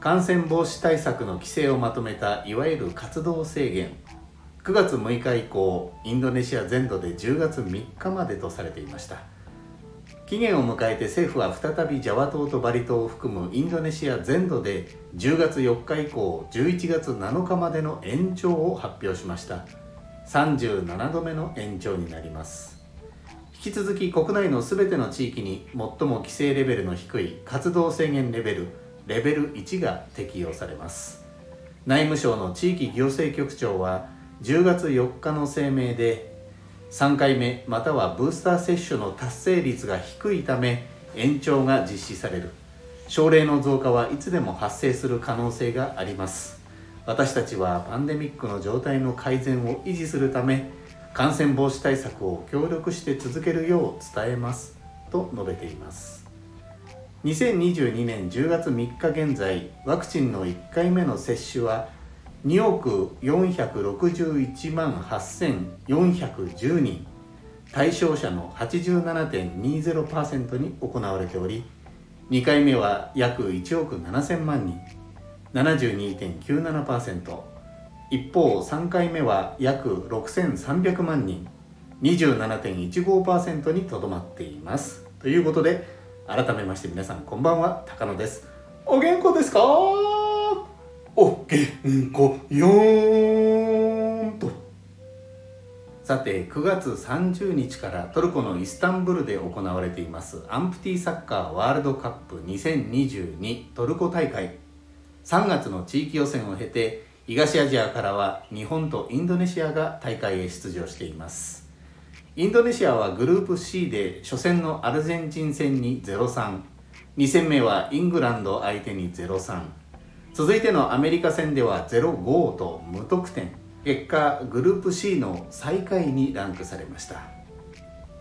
感染防止対策の規制をまとめたいわゆる活動制限。9月6日以降インドネシア全土で10月3日までとされていました。期限を迎えて政府は再びジャワ島とバリ島を含むインドネシア全土で10月4日以降11月7日までの延長を発表しました。37度目の延長になります。引き続き国内の全ての地域に最も規制レベルの低い活動制限レベルレベル1が適用されます。内務省の地域行政局長は10月4日の声明で3回目またはブースター接種の達成率が低いため延長が実施される。症例の増加はいつでも発生する可能性があります。私たちはパンデミックの状態の改善を維持するため感染防止対策を協力して続けるよう伝えます。と述べています。2022年10月3日現在ワクチンの1回目の接種は2億461万8410人。対象者の87.20%に行われており2回目は約1億7000万人。72.97%一方3回目は約6300万人。27.15%にとどまっています。ということで改めまして皆さんこんばんは高野です。お元気ですか？おげんこよーんと。さて9月30日からトルコのイスタンブルで行われていますアンプティサッカーワールドカップ2022トルコ大会。3月の地域予選を経て東アジアからは日本とインドネシアが大会へ出場していますインドネシアはグループ C で初戦のアルゼンチン戦に0-32戦目はイングランド相手に0-3続いてのアメリカ戦では0-5と無得点。結果グループ C の最下位にランクされました。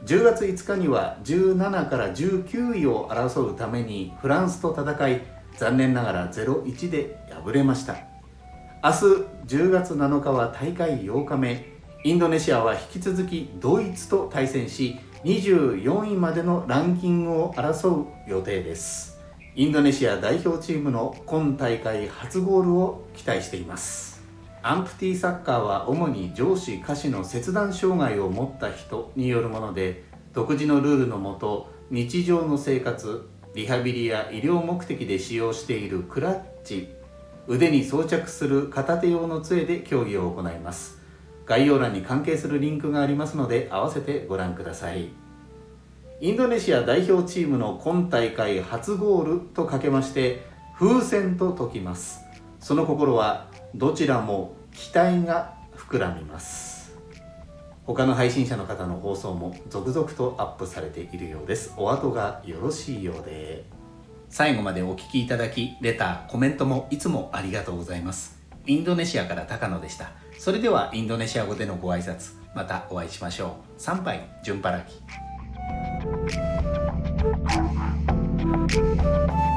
10月5日には17から19位を争うためにフランスと戦い残念ながら0-1で敗れました。明日10月7日は大会8日目。インドネシアは引き続きドイツと対戦し24位までのランキングを争う予定です。インドネシア代表チームの今大会初ゴールを期待しています。アンプティサッカーは主に上司下肢の切断障害を持った人によるもので独自のルールのもと日常の生活リハビリや医療目的で使用しているクラッチ腕に装着する片手用の杖で競技を行います。概要欄に関係するリンクがありますので合わせてご覧ください。インドネシア代表チームの今大会初ゴールとかけまして風船と解きます。その心はどちらも期待が膨らみます。他の配信者の方の放送も続々とアップされているようです。お後がよろしいようで。最後までお聴きいただきレターコメントもいつもありがとうございます。インドネシアから高野でした。それではインドネシア語でのご挨拶またお会いしましょう参拝順払き Thank you.